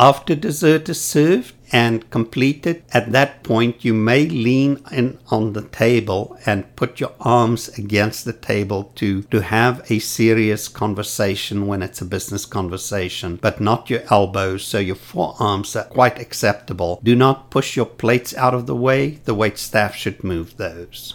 After dessert is served, and completed, at that point you may lean in on the table and put your arms against the table to, to have a serious conversation when it's a business conversation, but not your elbows, so your forearms are quite acceptable. Do not push your plates out of the way, the wait staff should move those.